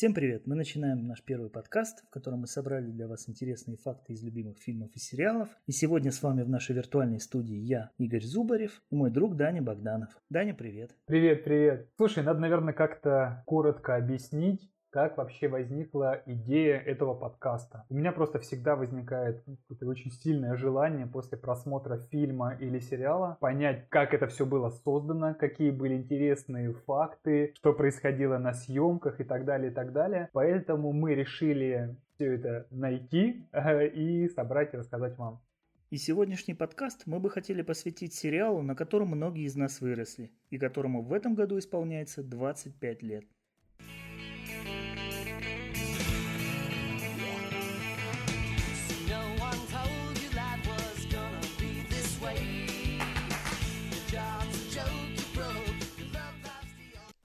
Всем привет! Мы начинаем наш первый подкаст, в котором мы собрали для вас интересные факты из любимых фильмов и сериалов. И сегодня с вами в нашей виртуальной студии я, Игорь Зубарев, и мой друг Даня Богданов. Даня, привет! Привет, привет! Слушай, надо, наверное, как-то коротко объяснить, как вообще возникла идея этого подкаста. У меня просто всегда возникает какое-то очень сильное желание после просмотра фильма или сериала понять, как это все было создано, какие были интересные факты, что происходило на съемках и так далее, и так далее. Поэтому мы решили все это найти э, и собрать и рассказать вам. И сегодняшний подкаст мы бы хотели посвятить сериалу, на котором многие из нас выросли, и которому в этом году исполняется 25 лет.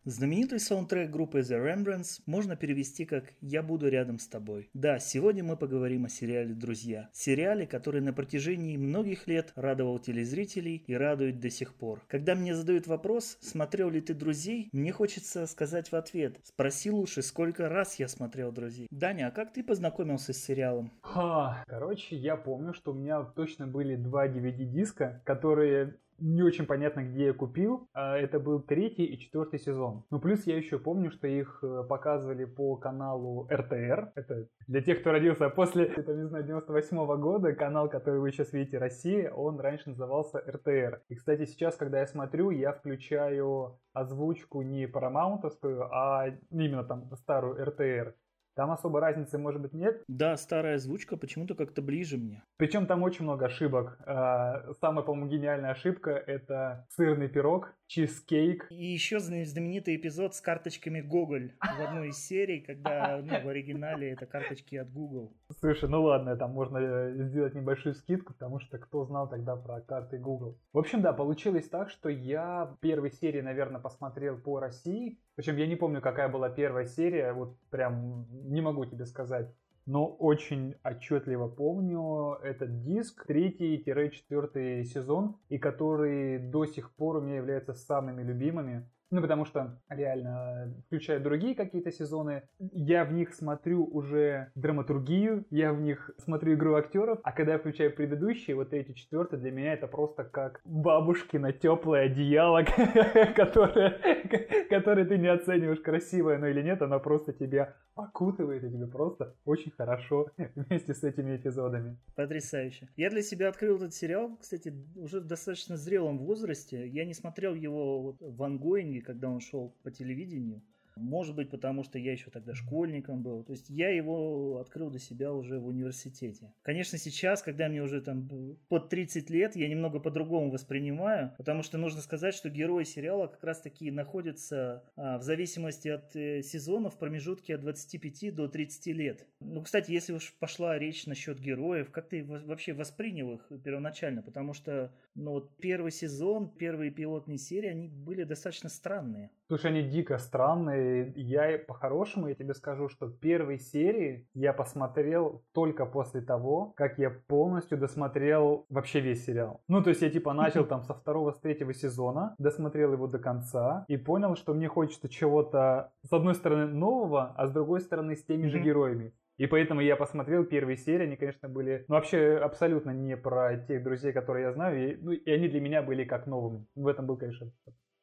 Знаменитый саундтрек группы The Rembrandts можно перевести как «Я буду рядом с тобой». Да, сегодня мы поговорим о сериале «Друзья». Сериале, который на протяжении многих лет радовал телезрителей и радует до сих пор. Когда мне задают вопрос, смотрел ли ты «Друзей», мне хочется сказать в ответ. Спроси лучше, сколько раз я смотрел «Друзей». Даня, а как ты познакомился с сериалом? Ха, короче, я помню, что у меня точно были два DVD-диска, которые не очень понятно, где я купил. А, это был третий и четвертый сезон. Ну, плюс я еще помню, что их э, показывали по каналу РТР. Это для тех, кто родился после, это, не знаю, 98 -го года, канал, который вы сейчас видите, Россия, он раньше назывался РТР. И, кстати, сейчас, когда я смотрю, я включаю озвучку не парамаунтовскую, а именно там старую РТР. Там особо разницы, может быть, нет. Да, старая озвучка почему-то как-то ближе мне. Причем там очень много ошибок. А, самая, по-моему, гениальная ошибка — это сырный пирог, чизкейк. И еще знаменитый эпизод с карточками Google в одной из серий, когда ну, в оригинале это карточки от Google. Слушай, ну ладно, там можно э, сделать небольшую скидку, потому что кто знал тогда про карты Google. В общем, да, получилось так, что я первой серии, наверное, посмотрел по России, причем я не помню, какая была первая серия, вот прям не могу тебе сказать. Но очень отчетливо помню этот диск, третий-четвертый сезон, и который до сих пор у меня является самыми любимыми. Ну, потому что, реально, включая другие какие-то сезоны, я в них смотрю уже драматургию, я в них смотрю игру актеров, а когда я включаю предыдущие, вот эти четвертые, для меня это просто как бабушкино теплое одеяло, которое, которое ты не оцениваешь, красивое оно или нет, оно просто тебя окутывает, и тебе просто очень хорошо вместе с этими эпизодами. Потрясающе. Я для себя открыл этот сериал, кстати, уже в достаточно зрелом возрасте. Я не смотрел его вот в ангоинге, когда он шел по телевидению. Может быть, потому что я еще тогда школьником был. То есть я его открыл для себя уже в университете. Конечно, сейчас, когда мне уже там под 30 лет, я немного по-другому воспринимаю, потому что нужно сказать, что герои сериала как раз таки находятся а, в зависимости от э, сезона в промежутке от 25 до 30 лет. Ну, кстати, если уж пошла речь насчет героев, как ты вообще воспринял их первоначально? Потому что ну, вот первый сезон, первые пилотные серии, они были достаточно странные. Слушай, они дико странные я по-хорошему, я тебе скажу, что первой серии я посмотрел только после того, как я полностью досмотрел вообще весь сериал. Ну, то есть я типа начал там со второго, с третьего сезона, досмотрел его до конца и понял, что мне хочется чего-то, с одной стороны, нового, а с другой стороны, с теми же героями. И поэтому я посмотрел первые серии, они, конечно, были ну, вообще абсолютно не про тех друзей, которые я знаю, и, ну, и они для меня были как новыми. В этом был, конечно,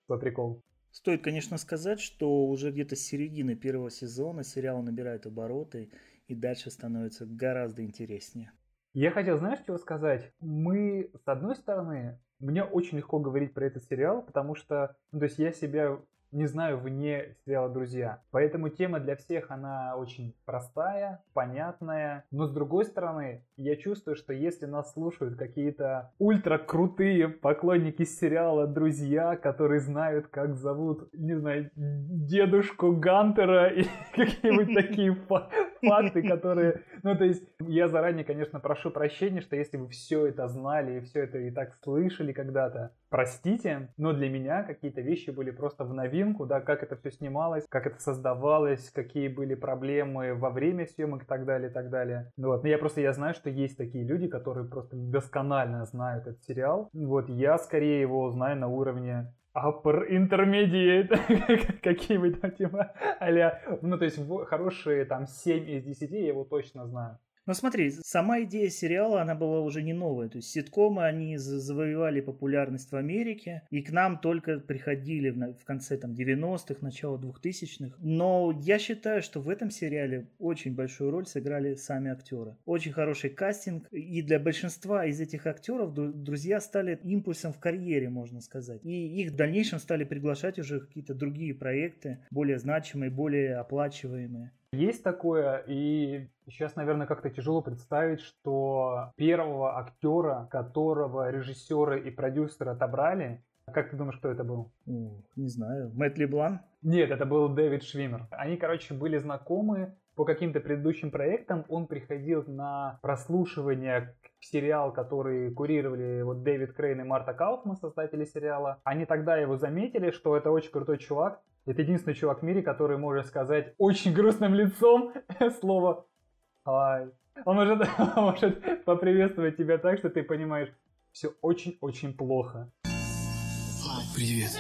свой прикол. Стоит, конечно, сказать, что уже где-то с середины первого сезона сериал набирает обороты и дальше становится гораздо интереснее. Я хотел, знаешь, чего сказать? Мы, с одной стороны, мне очень легко говорить про этот сериал, потому что, ну, то есть я себя не знаю вне сериала «Друзья». Поэтому тема для всех, она очень простая, понятная. Но с другой стороны, я чувствую, что если нас слушают какие-то ультра крутые поклонники сериала «Друзья», которые знают, как зовут, не знаю, дедушку Гантера и какие-нибудь такие факты, которые... Ну, то есть, я заранее, конечно, прошу прощения, что если вы все это знали и все это и так слышали когда-то, простите, но для меня какие-то вещи были просто в новинку, да, как это все снималось, как это создавалось, какие были проблемы во время съемок и так далее, и так далее. Вот. Но я просто, я знаю, что есть такие люди, которые просто досконально знают этот сериал. Вот, я скорее его знаю на уровне upper intermediate, какие-нибудь там типа, а ну, то есть хорошие там 7 из 10 я его точно знаю. Ну смотри, сама идея сериала, она была уже не новая. То есть ситкомы, они завоевали популярность в Америке, и к нам только приходили в, конце там 90-х, начало 2000-х. Но я считаю, что в этом сериале очень большую роль сыграли сами актеры. Очень хороший кастинг, и для большинства из этих актеров друзья стали импульсом в карьере, можно сказать. И их в дальнейшем стали приглашать уже какие-то другие проекты, более значимые, более оплачиваемые. Есть такое, и сейчас, наверное, как-то тяжело представить, что первого актера, которого режиссеры и продюсеры отобрали, как ты думаешь, кто это был? Не знаю. Мэтт Леблан? Нет, это был Дэвид Швимер. Они, короче, были знакомы по каким-то предыдущим проектам. Он приходил на прослушивание сериал, который курировали вот Дэвид Крейн и Марта Кауфман, создатели сериала. Они тогда его заметили, что это очень крутой чувак. Это единственный чувак в мире, который может сказать очень грустным лицом слово «Ай». Он может, он может поприветствовать тебя так, что ты понимаешь, все очень-очень плохо. Привет.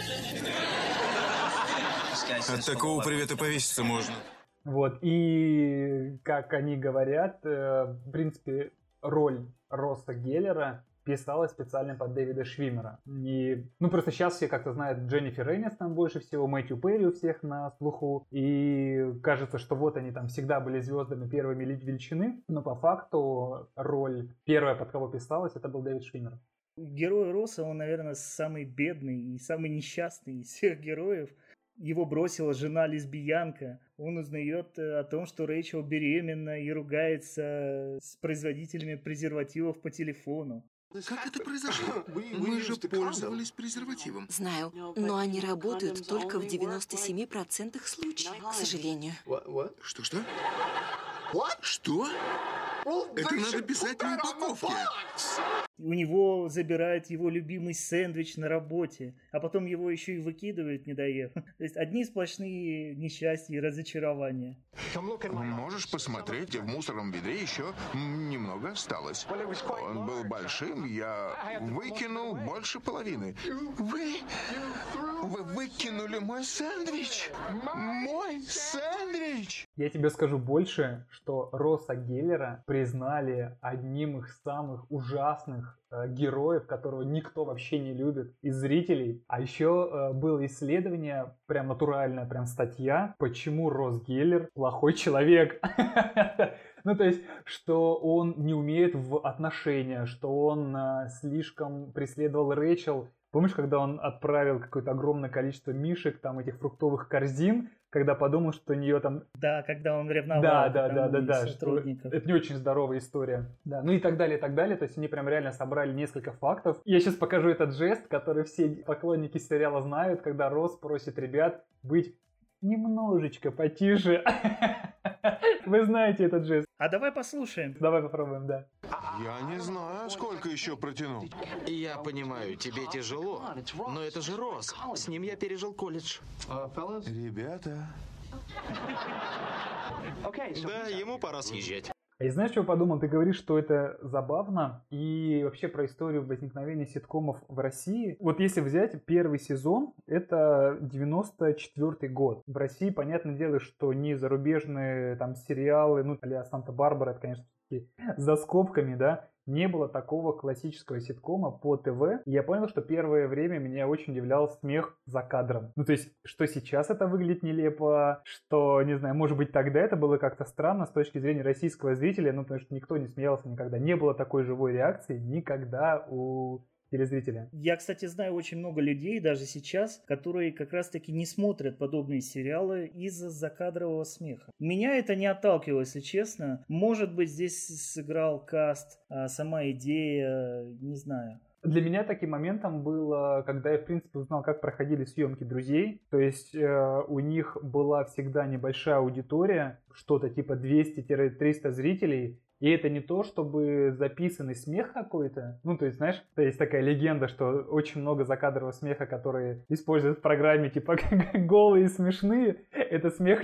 От такого привета повеситься можно. Вот, и как они говорят, э, в принципе, роль Роста Геллера писалась специально под Дэвида Швимера. И, ну, просто сейчас все как-то знают Дженнифер Энистон больше всего, Мэтью Перри у всех на слуху. И кажется, что вот они там всегда были звездами первыми величины. Но по факту роль первая, под кого писалась, это был Дэвид Швимер. Герой Росса, он, наверное, самый бедный и самый несчастный из всех героев его бросила жена-лесбиянка. Он узнает э, о том, что Рэйчел беременна и ругается с производителями презервативов по телефону. Как это произошло? Мы же пользовались презервативом. Знаю, но они работают только в 97% случаев, к сожалению. Что-что? Что? Это надо писать в упаковке. У него забирают его любимый сэндвич на работе, а потом его еще и выкидывают, не доев. То есть одни сплошные несчастья и разочарования. Можешь посмотреть, в мусорном ведре еще немного осталось. Он был большим, я выкинул больше половины. Вы... Вы выкинули мой сэндвич? Мой сэндвич! Я тебе скажу больше, что Росса Геллера признали одним из самых ужасных э, героев, которого никто вообще не любит из зрителей. А еще э, было исследование, прям натуральная прям статья, почему Росс Геллер плохой человек. Ну, то есть, что он не умеет в отношения, что он э, слишком преследовал Рэйчел Помнишь, когда он отправил какое-то огромное количество мишек, там этих фруктовых корзин, когда подумал, что у нее там... Да, когда он ревновал да, да, да, да, да, сотрудников. Это не очень здоровая история. Да, ну и так далее, и так далее. То есть они прям реально собрали несколько фактов. Я сейчас покажу этот жест, который все поклонники сериала знают, когда Рос просит ребят быть немножечко потише. Вы знаете этот жест. А давай послушаем. Давай попробуем, да. Я не знаю, сколько еще протяну. Я понимаю, тебе тяжело, но это же Рос. С ним я пережил колледж. Ребята. Да, ему пора съезжать. А и знаешь, что подумал? Ты говоришь, что это забавно. И вообще про историю возникновения ситкомов в России. Вот если взять первый сезон, это 94 год. В России, понятное дело, что не зарубежные там сериалы, ну, а Санта-Барбара, это, конечно, за скобками, да, не было такого классического ситкома по ТВ. И я понял, что первое время меня очень удивлял смех за кадром. Ну, то есть, что сейчас это выглядит нелепо, что, не знаю, может быть, тогда это было как-то странно с точки зрения российского зрителя, ну, потому что никто не смеялся никогда. Не было такой живой реакции никогда у телезрителя. Я, кстати, знаю очень много людей, даже сейчас, которые как раз-таки не смотрят подобные сериалы из-за закадрового смеха. Меня это не отталкивало, если честно. Может быть, здесь сыграл каст, а сама идея, не знаю. Для меня таким моментом было, когда я, в принципе, узнал, как проходили съемки друзей. То есть э, у них была всегда небольшая аудитория, что-то типа 200-300 зрителей, и это не то, чтобы записанный смех какой-то. Ну, то есть, знаешь, есть такая легенда, что очень много закадрового смеха, который используют в программе, типа голые и смешные. Это смех,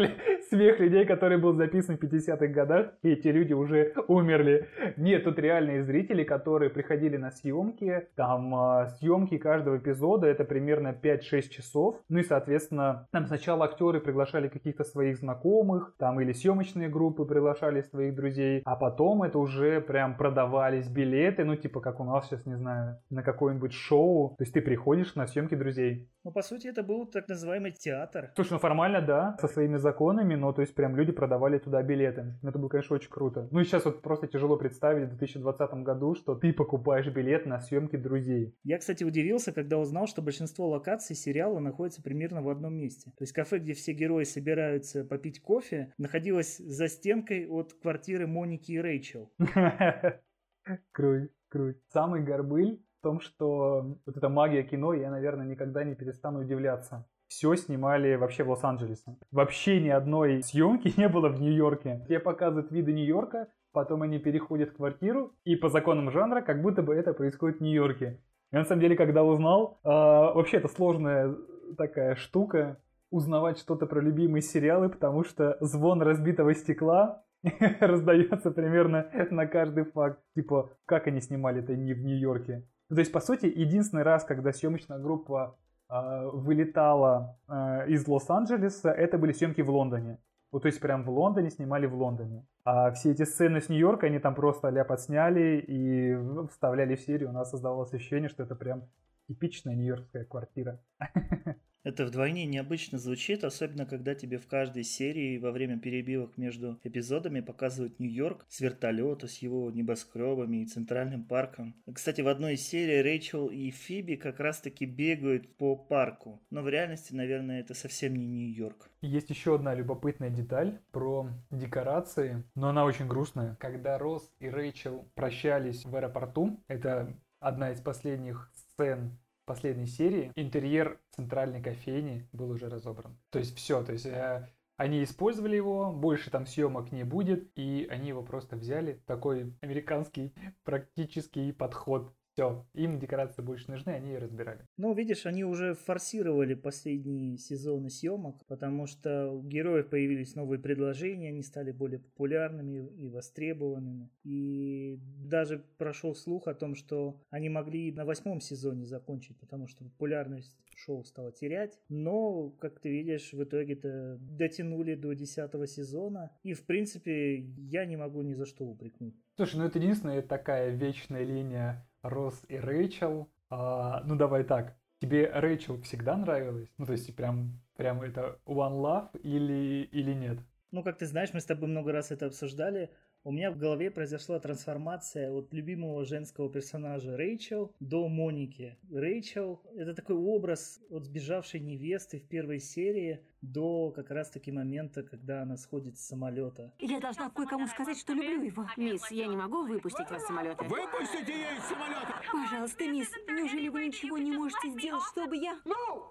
смех людей, который был записан в 50-х годах, и эти люди уже умерли. Нет, тут реальные зрители, которые приходили на съемки. Там э, съемки каждого эпизода это примерно 5-6 часов. Ну и, соответственно, там сначала актеры приглашали каких-то своих знакомых, там или съемочные группы приглашали своих друзей, а потом это уже прям продавались билеты, ну типа как у нас сейчас, не знаю, на какое-нибудь шоу. То есть ты приходишь на съемки друзей. Ну, по сути, это был так называемый театр. Слушай, ну формально, да, со своими законами, но то есть прям люди продавали туда билеты. Это было, конечно, очень круто. Ну и сейчас вот просто тяжело представить в 2020 году, что ты покупаешь билет на съемки друзей. Я, кстати, удивился, когда узнал, что большинство локаций сериала находится примерно в одном месте. То есть кафе, где все герои собираются попить кофе, находилось за стенкой от квартиры Моники и Рэйчел. Круть, круть. Самый горбыль в том, что вот эта магия кино, я, наверное, никогда не перестану удивляться. Все снимали вообще в Лос-Анджелесе. Вообще ни одной съемки не было в Нью-Йорке. Тебе показывают виды Нью-Йорка, потом они переходят в квартиру, и по законам жанра, как будто бы это происходит в Нью-Йорке. Я на самом деле, когда узнал, э, вообще это сложная такая штука, узнавать что-то про любимые сериалы, потому что звон разбитого стекла раздается примерно на каждый факт. Типа, как они снимали это не в Нью-Йорке. То есть, по сути, единственный раз, когда съемочная группа вылетала э, из Лос-Анджелеса, это были съемки в Лондоне. Вот, то есть прям в Лондоне снимали в London. А все эти сцены с Нью-Йорка, они там просто а подсняли и вставляли в серию. У нас создавалось ощущение, что это прям типичная нью-йоркская квартира. Это вдвойне необычно звучит, особенно когда тебе в каждой серии во время перебивок между эпизодами показывают Нью-Йорк с вертолета, с его небоскребами и центральным парком. Кстати, в одной из серий Рэйчел и Фиби как раз-таки бегают по парку. Но в реальности, наверное, это совсем не Нью-Йорк. Есть еще одна любопытная деталь про декорации, но она очень грустная. Когда Росс и Рэйчел прощались в аэропорту, это одна из последних сцен последней серии интерьер центральной кофейни был уже разобран. То есть все, то есть э, они использовали его, больше там съемок не будет, и они его просто взяли. Такой американский практический подход все, им декорации больше нужны, они ее разбирали. Ну, видишь, они уже форсировали последние сезоны съемок, потому что у героев появились новые предложения, они стали более популярными и востребованными. И даже прошел слух о том, что они могли на восьмом сезоне закончить, потому что популярность шоу стала терять. Но, как ты видишь, в итоге-то дотянули до десятого сезона. И, в принципе, я не могу ни за что упрекнуть. Слушай, ну это единственная такая вечная линия Росс и Рэйчел. А, ну давай так, тебе Рэйчел всегда нравилась? Ну то есть прям, прям это One Love или, или нет? Ну, как ты знаешь, мы с тобой много раз это обсуждали у меня в голове произошла трансформация от любимого женского персонажа Рэйчел до Моники. Рэйчел – это такой образ от сбежавшей невесты в первой серии до как раз-таки момента, когда она сходит с самолета. Я должна кое-кому сказать, что люблю его. Мисс, я не могу выпустить вас с самолета. Выпустите ее из самолета! Пожалуйста, мисс, неужели вы ничего не можете сделать, чтобы я...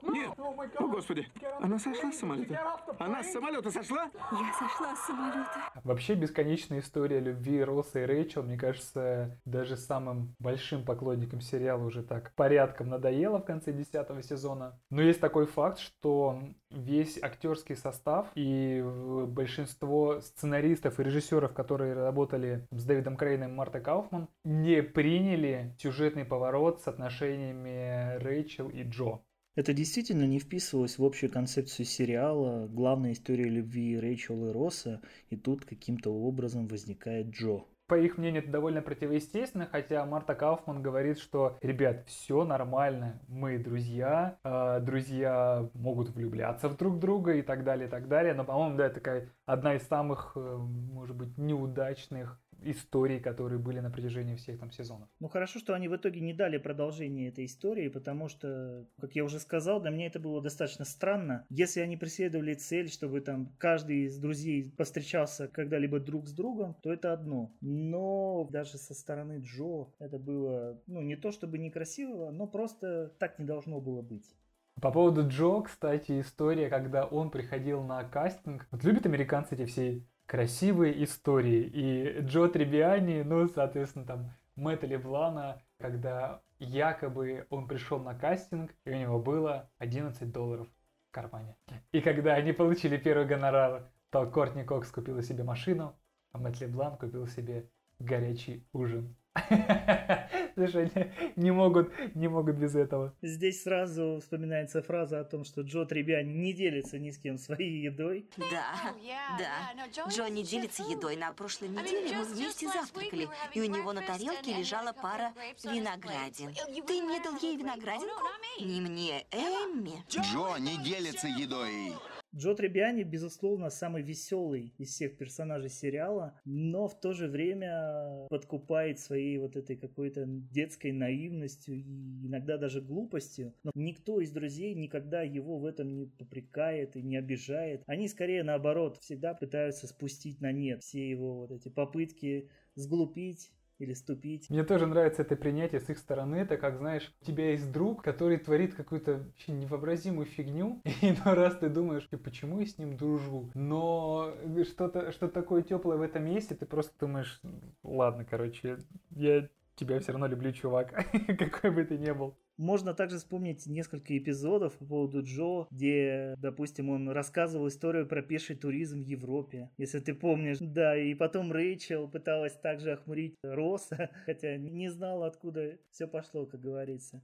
Нет! О, Господи! Она сошла с самолета? Она с самолета сошла? Я сошла с самолета. Вообще бесконечная история история любви Росса и Рэйчел, мне кажется, даже самым большим поклонникам сериала уже так порядком надоело в конце десятого сезона. Но есть такой факт, что весь актерский состав и большинство сценаристов и режиссеров, которые работали с Дэвидом Крейном и Мартой Кауфман, не приняли сюжетный поворот с отношениями Рэйчел и Джо. Это действительно не вписывалось в общую концепцию сериала, главная история любви Рэйчел и Росса, и тут каким-то образом возникает Джо. По их мнению, это довольно противоестественно, хотя Марта Кауфман говорит, что, ребят, все нормально, мы друзья, э, друзья могут влюбляться в друг друга и так далее, и так далее. Но, по-моему, да, такая одна из самых, э, может быть, неудачных историй, которые были на протяжении всех там сезонов. Ну хорошо, что они в итоге не дали продолжение этой истории, потому что, как я уже сказал, для меня это было достаточно странно. Если они преследовали цель, чтобы там каждый из друзей повстречался когда-либо друг с другом, то это одно. Но даже со стороны Джо это было, ну не то чтобы некрасиво, но просто так не должно было быть. По поводу Джо, кстати, история, когда он приходил на кастинг. Вот любят американцы эти все красивые истории. И Джо Трибиани, ну, соответственно, там Мэтта Леблана, когда якобы он пришел на кастинг, и у него было 11 долларов в кармане. И когда они получили первый гонорар, то Кортни Кокс купила себе машину, а Мэтт Леблан купил себе горячий ужин. Слушай, не могут, не могут без этого. Здесь сразу вспоминается фраза о том, что Джо Требиани не делится ни с кем своей едой. Да, да. Джо не делится едой. На прошлой неделе мы вместе завтракали, и у него на тарелке лежала пара виноградин. Ты не дал ей виноградинку? Не мне, Эмми. Джо не делится едой. Джо Требиани, безусловно, самый веселый из всех персонажей сериала, но в то же время подкупает своей вот этой какой-то детской наивностью и иногда даже глупостью. Но никто из друзей никогда его в этом не попрекает и не обижает. Они скорее наоборот всегда пытаются спустить на нет все его вот эти попытки сглупить или ступить. Мне тоже нравится это принятие с их стороны. Это как, знаешь, у тебя есть друг, который творит какую-то невообразимую фигню, и иной раз ты думаешь, почему я с ним дружу? Но что-то что такое теплое в этом месте, ты просто думаешь, ладно, короче, я тебя все равно люблю, чувак, какой бы ты ни был. Можно также вспомнить несколько эпизодов по поводу Джо, где, допустим, он рассказывал историю про пеший туризм в Европе, если ты помнишь. Да, и потом Рэйчел пыталась также охмурить Росса, хотя не знала, откуда все пошло, как говорится.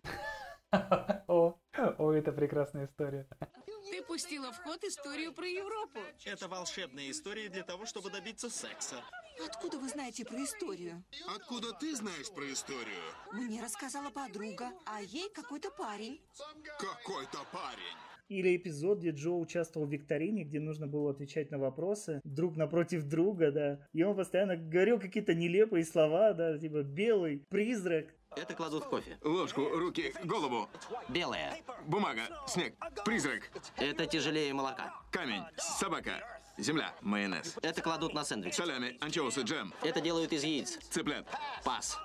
О, о, это прекрасная история. Ты пустила в ход историю про Европу. Это волшебная история для того, чтобы добиться секса. Откуда вы знаете про историю? Откуда ты знаешь про историю? Мне рассказала подруга, а ей какой-то парень. Какой-то парень. Или эпизод, где Джо участвовал в викторине, где нужно было отвечать на вопросы друг напротив друга, да. И он постоянно говорил какие-то нелепые слова, да, типа белый, призрак. Это кладут в кофе. Ложку, руки, голову. Белая. Бумага, снег, призрак. Это тяжелее молока. Камень, собака, земля, майонез. Это кладут на сэндвич. Солями, анчоусы, джем. Это делают из яиц. Цыплят. Пас.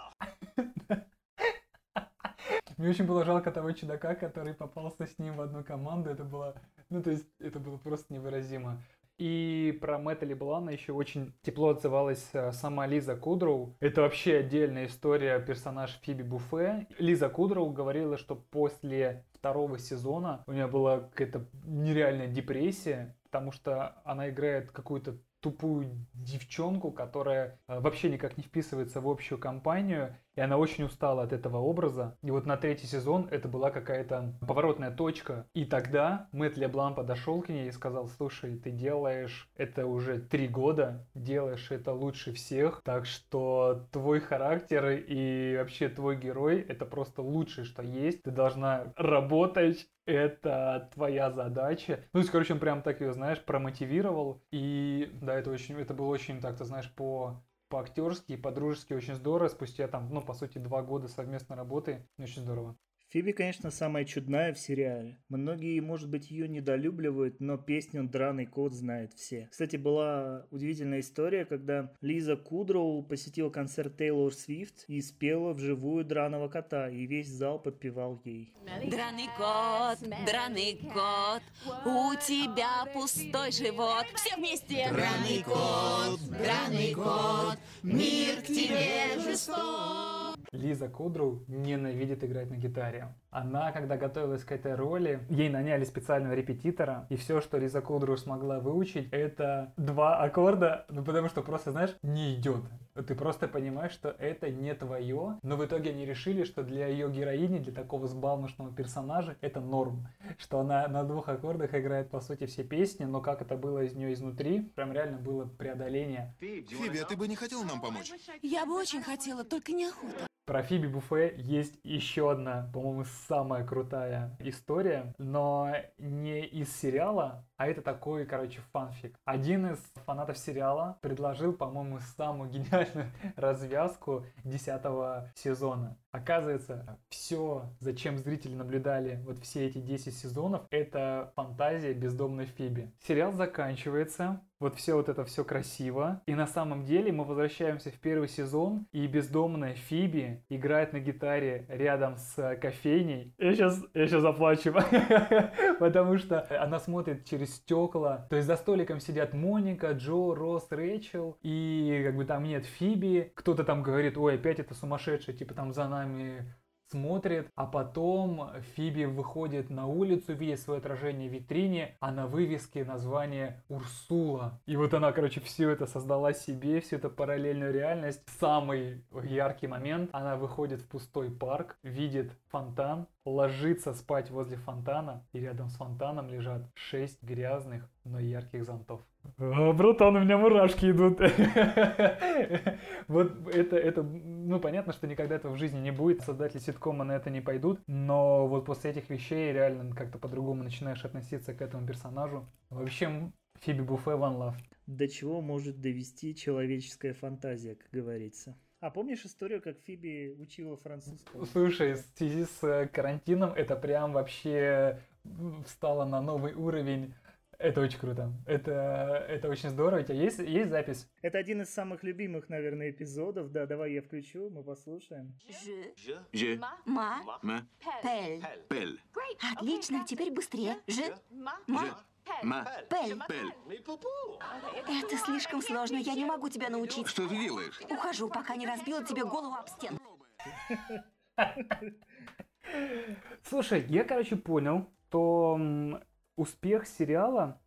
Мне очень было жалко того чудака, который попался с ним в одну команду. Это было, ну то есть, это было просто невыразимо. И про Мэтта Леблана еще очень тепло отзывалась э, сама Лиза Кудроу. Это вообще отдельная история персонаж Фиби Буфе. Лиза Кудроу говорила, что после второго сезона у нее была какая-то нереальная депрессия, потому что она играет какую-то тупую девчонку, которая э, вообще никак не вписывается в общую компанию, и она очень устала от этого образа. И вот на третий сезон это была какая-то поворотная точка. И тогда Мэтт Леблан подошел к ней и сказал, слушай, ты делаешь это уже три года, делаешь это лучше всех, так что твой характер и вообще твой герой это просто лучшее, что есть. Ты должна работать, это твоя задача. Ну, то есть, короче, он прям так ее, знаешь, промотивировал. И да, это очень, это было очень так, ты знаешь, по по-актерски и по-дружески очень здорово. Спустя там, ну, по сути, два года совместной работы. Очень здорово. Фиби, конечно, самая чудная в сериале. Многие, может быть, ее недолюбливают, но песню «Драный кот» знают все. Кстати, была удивительная история, когда Лиза Кудроу посетила концерт Тейлор Свифт и спела вживую «Драного кота», и весь зал подпевал ей. Драный кот, драный кот, у тебя пустой живот. Все вместе! Драный кот, драный кот, мир к тебе жесток. Лиза Кудроу ненавидит играть на гитаре. Она, когда готовилась к этой роли, ей наняли специального репетитора, и все, что Лиза Кудроу смогла выучить, это два аккорда, ну потому что просто, знаешь, не идет. Ты просто понимаешь, что это не твое, но в итоге они решили, что для ее героини, для такого сбалмошного персонажа, это норм. Что она на двух аккордах играет, по сути, все песни, но как это было из нее изнутри, прям реально было преодоление. Фиби, а ты бы не хотел нам помочь? Я бы очень хотела, только неохота. Про Фиби Буфе есть еще одна, по-моему, самая крутая история, но не из сериала, а это такой, короче, фанфик. Один из фанатов сериала предложил, по-моему, самую гениальную развязку десятого сезона. Оказывается, все, зачем зрители наблюдали вот все эти 10 сезонов, это фантазия бездомной Фиби. Сериал заканчивается, вот все вот это все красиво. И на самом деле мы возвращаемся в первый сезон, и бездомная Фиби играет на гитаре рядом с кофейней. Я сейчас, я сейчас заплачу, потому что она смотрит через стекла. То есть за столиком сидят Моника, Джо, Росс, Рэйчел, и как бы там нет Фиби. Кто-то там говорит, ой, опять это сумасшедшая, типа там за нами смотрит, а потом Фиби выходит на улицу, видит свое отражение в витрине, а на вывеске название Урсула. И вот она, короче, все это создала себе, всю эту параллельную реальность. Самый яркий момент, она выходит в пустой парк, видит фонтан, ложится спать возле фонтана, и рядом с фонтаном лежат шесть грязных, но ярких зонтов. А, братан, у меня мурашки идут. Вот это, это, ну, понятно, что никогда этого в жизни не будет. Создатели ситкома на это не пойдут. Но вот после этих вещей реально как-то по-другому начинаешь относиться к этому персонажу. В общем, Фиби Буфе One Love. До чего может довести человеческая фантазия, как говорится. А помнишь историю, как Фиби учила французского? Слушай, в связи с э, карантином это прям вообще встало на новый уровень это очень круто. Это, это очень здорово. У тебя есть, есть запись? Это один из самых любимых, наверное, эпизодов. Да, давай я включу, мы послушаем. Je. Je. Ма. Ма. Пель. Пель. Отлично, теперь быстрее. Je. Ма. Ма. Пель. Пель. Это слишком сложно, я не могу тебя научить. Что ты делаешь? Ухожу, пока не разбила тебе голову об стену. Слушай, я, короче, понял, что успех сериала,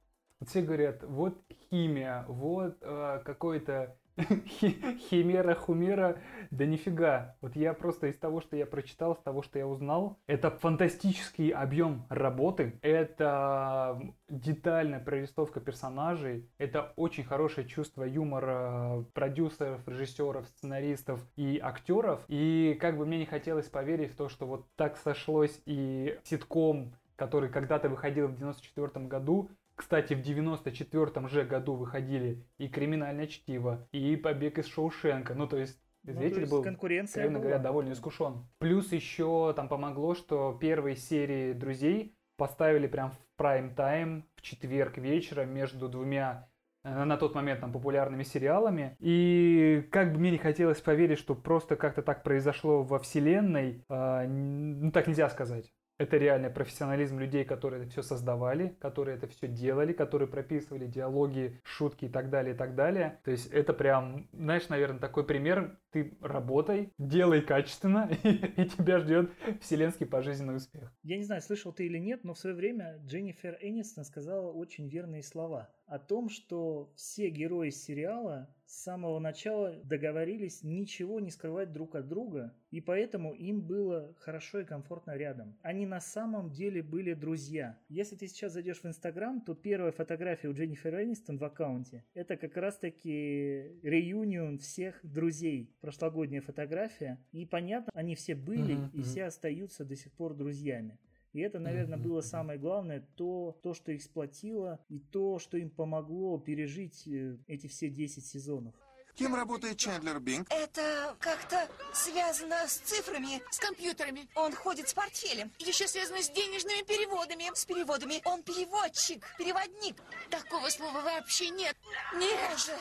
все говорят, вот химия, вот э, какой-то химера, хумера, да нифига. Вот я просто из того, что я прочитал, из того, что я узнал, это фантастический объем работы, это детальная прорисовка персонажей, это очень хорошее чувство юмора продюсеров, режиссеров, сценаристов и актеров. И как бы мне не хотелось поверить в то, что вот так сошлось и ситком который когда-то выходил в 94 году. Кстати, в 94 же году выходили и «Криминальное чтиво», и «Побег из Шоушенка». Ну, то есть ну, Зритель был, конкуренция откровенно говоря, довольно искушен. Плюс еще там помогло, что первые серии «Друзей» поставили прям в прайм-тайм в четверг вечером между двумя э, на тот момент там популярными сериалами. И как бы мне не хотелось поверить, что просто как-то так произошло во вселенной, э, ну так нельзя сказать. Это реальный профессионализм людей, которые это все создавали, которые это все делали, которые прописывали диалоги, шутки и так далее, и так далее. То есть это прям, знаешь, наверное, такой пример. Ты работай, делай качественно, и тебя ждет вселенский пожизненный успех. Я не знаю, слышал ты или нет, но в свое время Дженнифер Энистон сказала очень верные слова о том, что все герои сериала с самого начала договорились ничего не скрывать друг от друга, и поэтому им было хорошо и комфортно рядом. Они на самом деле были друзья. Если ты сейчас зайдешь в Инстаграм, то первая фотография у Дженнифер Энистон в аккаунте – это как раз-таки реюнион всех друзей. Прошлогодняя фотография. И понятно, они все были uh-huh, и uh-huh. все остаются до сих пор друзьями. И это, наверное, было самое главное, то, то, что их сплотило, и то, что им помогло пережить э, эти все 10 сезонов. Кем работает Чендлер Бинг? Это как-то связано с цифрами. С компьютерами. Он ходит с портфелем. Еще связано с денежными переводами. С переводами. Он переводчик, переводник. Такого слова вообще нет. Нет же.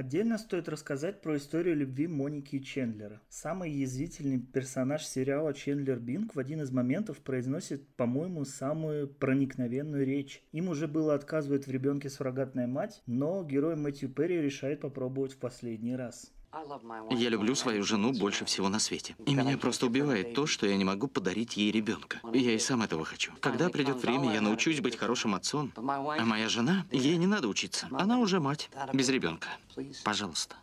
Отдельно стоит рассказать про историю любви Моники и Чендлера. Самый язвительный персонаж сериала Чендлер Бинг в один из моментов произносит, по-моему, самую проникновенную речь. Им уже было отказывать в ребенке суррогатная мать, но герой Мэтью Перри решает попробовать в последний раз. Я люблю свою жену больше всего на свете. И меня просто убивает то, что я не могу подарить ей ребенка. Я и сам этого хочу. Когда придет время, я научусь быть хорошим отцом. А моя жена, ей не надо учиться. Она уже мать, без ребенка. Пожалуйста.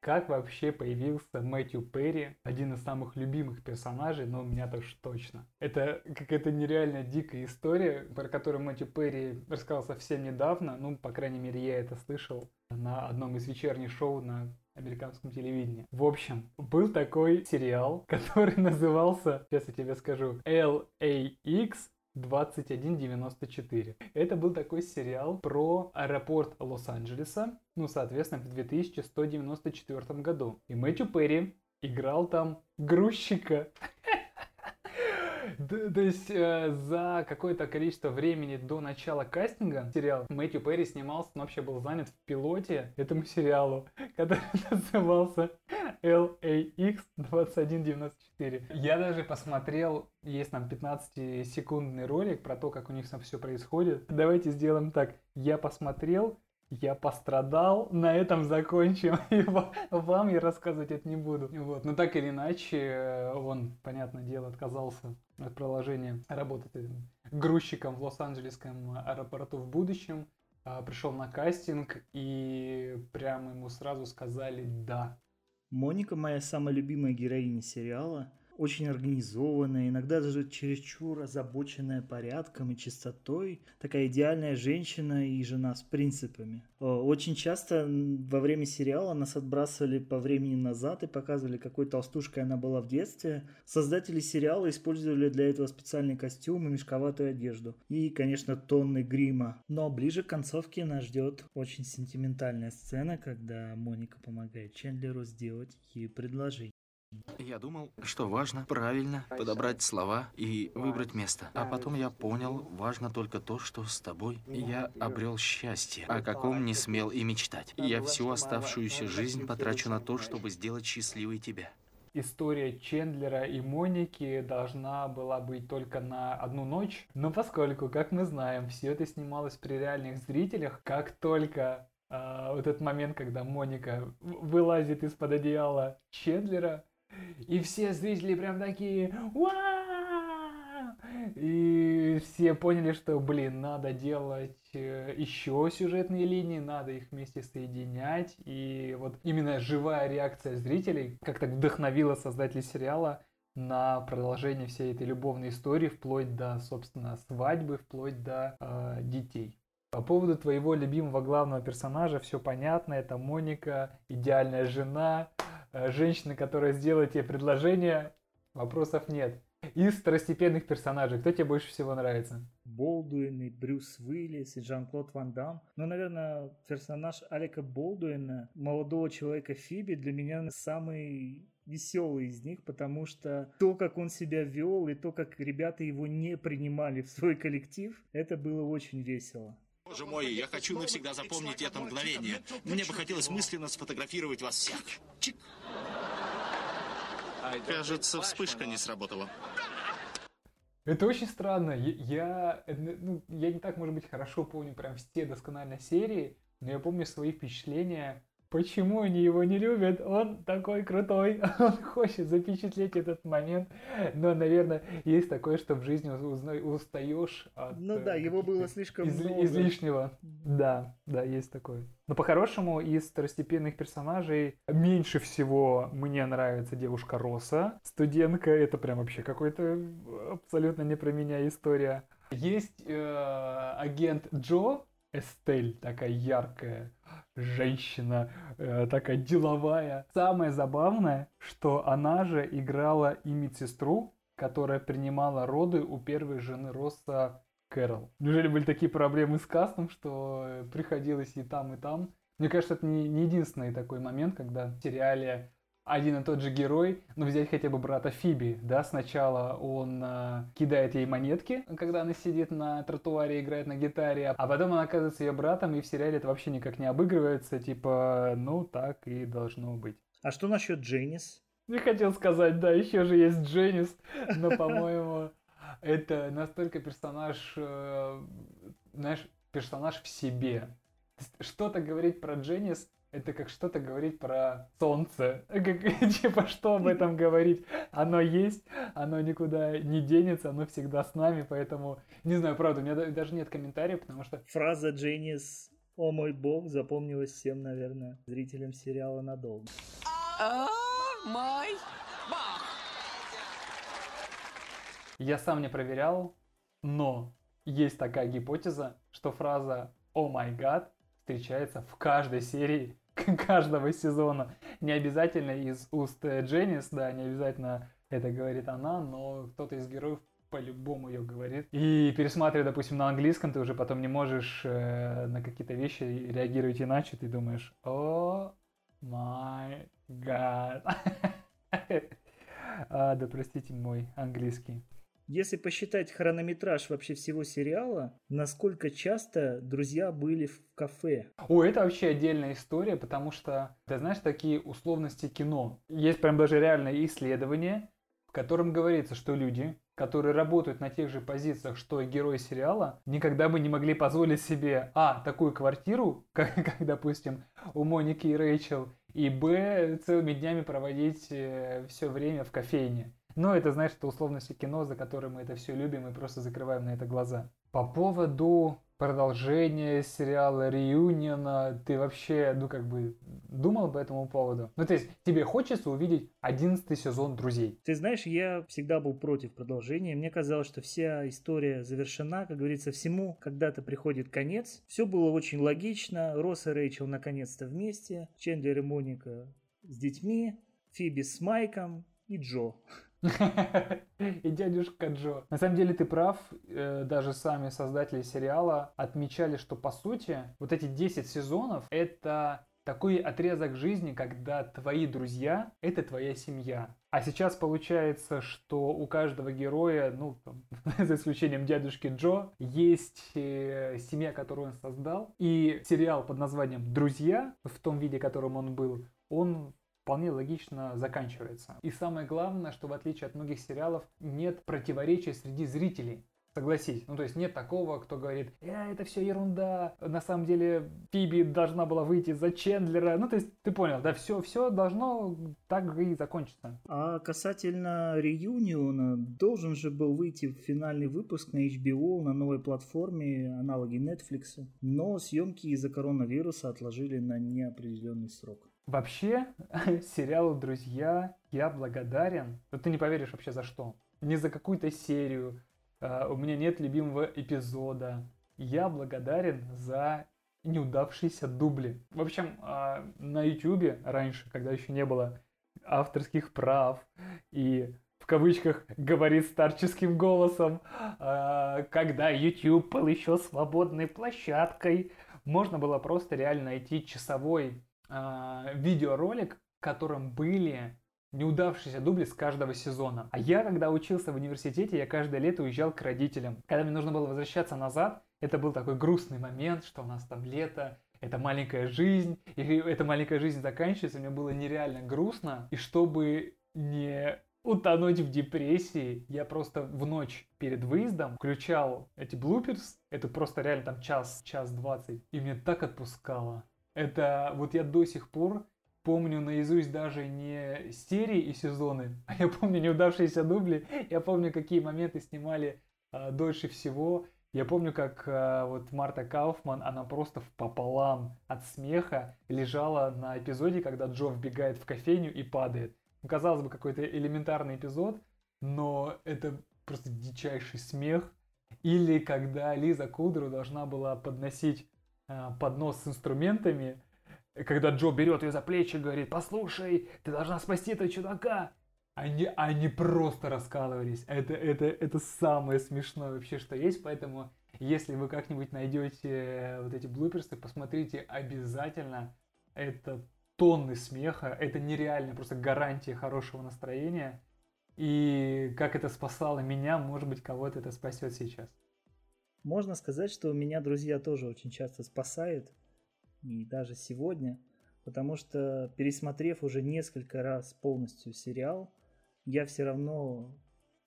Как вообще появился Мэтью Перри, один из самых любимых персонажей, но у меня тоже точно. Это какая-то нереально дикая история, про которую Мэтью Перри рассказал совсем недавно, ну, по крайней мере, я это слышал на одном из вечерних шоу на американском телевидении. В общем, был такой сериал, который назывался, сейчас я тебе скажу, LAX 2194. Это был такой сериал про аэропорт Лос-Анджелеса, ну, соответственно, в 2194 году. И Мэтью Перри играл там грузчика. То есть э, за какое-то количество времени до начала кастинга сериал Мэтью Перри снимался, он вообще был занят в пилоте этому сериалу, который назывался LAX 2194. Я даже посмотрел, есть там 15-секундный ролик про то, как у них там все происходит. Давайте сделаем так. Я посмотрел я пострадал, на этом закончим, и вам я рассказывать это не буду. Вот. Но так или иначе, он, понятное дело, отказался от продолжения работать грузчиком в Лос-Анджелесском аэропорту в будущем, а, пришел на кастинг и прямо ему сразу сказали «да». Моника моя самая любимая героиня сериала – очень организованная, иногда даже чересчур озабоченная порядком и чистотой, такая идеальная женщина и жена с принципами. Очень часто во время сериала нас отбрасывали по времени назад и показывали, какой толстушкой она была в детстве. Создатели сериала использовали для этого специальный костюм и мешковатую одежду. И, конечно, тонны грима. Но ближе к концовке нас ждет очень сентиментальная сцена, когда Моника помогает Чендлеру сделать ей предложение. Я думал, что важно правильно подобрать слова и выбрать место. А потом я понял, важно только то, что с тобой я обрел счастье, о каком не смел и мечтать. Я всю оставшуюся жизнь потрачу на то, чтобы сделать счастливой тебя. История Чендлера и Моники должна была быть только на одну ночь, но поскольку, как мы знаем, все это снималось при реальных зрителях, как только а, вот этот момент, когда Моника вылазит из-под одеяла Чендлера, и все зрители прям такие! И все поняли, что, блин, надо делать э, еще сюжетные линии, надо их вместе соединять. И вот именно живая реакция зрителей как-то вдохновила создателей сериала на продолжение всей этой любовной истории, вплоть до, собственно, свадьбы, вплоть до э, детей. По поводу твоего любимого главного персонажа все понятно. Это Моника, идеальная жена, Э, женщины, которая сделает тебе предложение, вопросов нет. Из второстепенных персонажей, кто тебе больше всего нравится? Болдуин и Брюс Уиллис и Жан-Клод Ван Дам. Ну, наверное, персонаж Алика Болдуина, молодого человека Фиби, для меня самый веселый из них, потому что то, как он себя вел, и то, как ребята его не принимали в свой коллектив, это было очень весело. Боже мой, я хочу навсегда запомнить это мгновение. Мне бы хотелось мысленно сфотографировать вас всех. Чик. Кажется, вспышка не сработала. Это очень странно. Я, ну, я не так, может быть, хорошо помню прям все досконально серии, но я помню свои впечатления Почему они его не любят? Он такой крутой, он хочет запечатлеть этот момент. Но, наверное, есть такое, что в жизни устаешь от... Ну да, его было слишком из, много. Излишнего. Да, да, есть такое. Но по-хорошему, из второстепенных персонажей меньше всего мне нравится девушка Роса. Студентка, это прям вообще какой-то абсолютно не про меня история. Есть э, агент Джо, Эстель, такая яркая, женщина, э, такая деловая. Самое забавное, что она же играла и медсестру, которая принимала роды у первой жены Росса Кэрол. Неужели были такие проблемы с кастом, что э, приходилось и там, и там? Мне кажется, это не, не единственный такой момент, когда в сериале один и тот же герой, ну взять хотя бы брата Фиби, да, сначала он э, кидает ей монетки, когда она сидит на тротуаре и играет на гитаре, а потом он оказывается ее братом, и в сериале это вообще никак не обыгрывается, типа, ну так и должно быть. А что насчет Дженнис? Не хотел сказать, да, еще же есть Дженнис, но, по-моему, это настолько персонаж, э, знаешь, персонаж в себе. Что-то говорить про Дженнис это как что-то говорить про солнце. Как, типа, что об этом говорить? Оно есть, оно никуда не денется, оно всегда с нами, поэтому, не знаю, правда, у меня даже нет комментариев, потому что... Фраза Дженнис «О мой бог» запомнилась всем, наверное, зрителям сериала надолго. О мой бог! Я сам не проверял, но есть такая гипотеза, что фраза «О май гад» встречается в каждой серии каждого сезона. Не обязательно из уст Дженнис, да, не обязательно это говорит она, но кто-то из героев по-любому ее говорит. И пересматривая, допустим, на английском, ты уже потом не можешь э, на какие-то вещи реагировать иначе. Ты думаешь, о май гад. А, да простите мой английский. Если посчитать хронометраж вообще всего сериала, насколько часто друзья были в кафе? О, это вообще отдельная история, потому что, ты знаешь, такие условности кино. Есть прям даже реальное исследование, в котором говорится, что люди, которые работают на тех же позициях, что и герои сериала, никогда бы не могли позволить себе, а, такую квартиру, как, как допустим, у Моники и Рэйчел, и, б, целыми днями проводить э, все время в кофейне. Но это, знаешь, это условности кино, за которое мы это все любим и просто закрываем на это глаза. По поводу продолжения сериала Реюниона, ты вообще, ну, как бы, думал по этому поводу? Ну, то есть, тебе хочется увидеть одиннадцатый сезон «Друзей»? Ты знаешь, я всегда был против продолжения. Мне казалось, что вся история завершена. Как говорится, всему когда-то приходит конец. Все было очень логично. Росс и Рэйчел наконец-то вместе. Чендлер и Моника с детьми. Фиби с Майком и Джо. И дядюшка Джо. На самом деле ты прав, э, даже сами создатели сериала отмечали, что по сути вот эти 10 сезонов это такой отрезок жизни, когда твои друзья – это твоя семья. А сейчас получается, что у каждого героя, ну, там, за исключением дядюшки Джо, есть э, семья, которую он создал. И сериал под названием «Друзья», в том виде, которым он был, он вполне логично заканчивается. И самое главное, что в отличие от многих сериалов нет противоречия среди зрителей. Согласись. Ну, то есть нет такого, кто говорит, э, это все ерунда. На самом деле Фиби должна была выйти за Чендлера. Ну, то есть ты понял, да, все, все должно так и закончиться. А касательно реюниона, должен же был выйти финальный выпуск на HBO, на новой платформе, аналоги Netflix. Но съемки из-за коронавируса отложили на неопределенный срок. Вообще, сериалу «Друзья» я благодарен. Но ты не поверишь вообще за что. Не за какую-то серию. Uh, у меня нет любимого эпизода. Я благодарен за неудавшиеся дубли. В общем, uh, на YouTube раньше, когда еще не было авторских прав и в кавычках говорит старческим голосом, uh, когда YouTube был еще свободной площадкой, можно было просто реально найти часовой э, видеоролик, в котором были неудавшиеся дубли с каждого сезона. А я, когда учился в университете, я каждое лето уезжал к родителям. Когда мне нужно было возвращаться назад, это был такой грустный момент, что у нас там лето, это маленькая жизнь, и эта маленькая жизнь заканчивается, мне было нереально грустно. И чтобы не утонуть в депрессии, я просто в ночь перед выездом включал эти блуперс, это просто реально там час, час двадцать, и мне так отпускало. Это вот я до сих пор помню наизусть даже не серии и сезоны, а я помню неудавшиеся дубли, я помню, какие моменты снимали а, дольше всего. Я помню, как а, вот Марта Кауфман, она просто пополам от смеха лежала на эпизоде, когда Джо вбегает в кофейню и падает. Ну, казалось бы, какой-то элементарный эпизод, но это просто дичайший смех. Или когда Лиза Кудру должна была подносить Э, поднос с инструментами, когда Джо берет ее за плечи и говорит, послушай, ты должна спасти этого чудака. Они, они просто раскалывались. Это, это, это самое смешное вообще, что есть. Поэтому, если вы как-нибудь найдете вот эти блуперсы, посмотрите обязательно. Это тонны смеха. Это нереально, просто гарантия хорошего настроения. И как это спасало меня, может быть, кого-то это спасет сейчас. Можно сказать, что меня друзья тоже очень часто спасают, и даже сегодня, потому что пересмотрев уже несколько раз полностью сериал, я все равно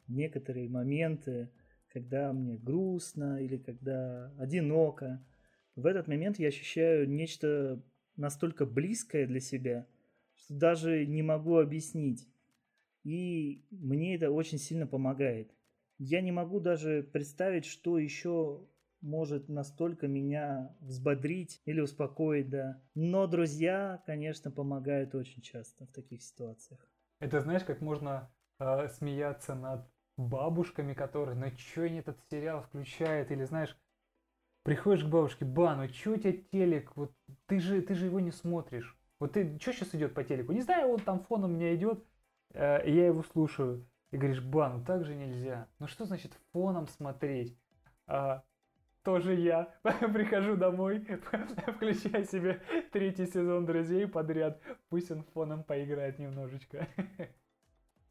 некоторые моменты, когда мне грустно или когда одиноко, в этот момент я ощущаю нечто настолько близкое для себя, что даже не могу объяснить. И мне это очень сильно помогает. Я не могу даже представить, что еще может настолько меня взбодрить или успокоить, да. Но друзья, конечно, помогают очень часто в таких ситуациях. Это знаешь, как можно э, смеяться над бабушками, которые, ну чё они этот сериал включают, или знаешь, приходишь к бабушке, ба, ну чё у тебя телек, вот ты же, ты же его не смотришь. Вот ты, что сейчас идет по телеку? Не знаю, он там фоном у меня идет, э, я его слушаю. И говоришь, ба, ну так же нельзя. Ну что значит фоном смотреть? А, тоже я прихожу домой, включаю себе третий сезон «Друзей» подряд. Пусть он фоном поиграет немножечко.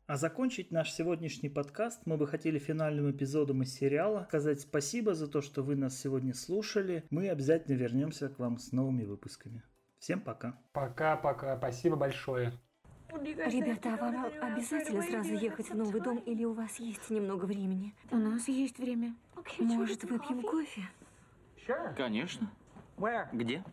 А закончить наш сегодняшний подкаст мы бы хотели финальным эпизодом из сериала. Сказать спасибо за то, что вы нас сегодня слушали. Мы обязательно вернемся к вам с новыми выпусками. Всем пока. Пока-пока. Спасибо большое. Ребята, а вам обязательно сразу ехать в новый дом или у вас есть немного времени? У нас есть время. Может, выпьем кофе? Конечно. Где?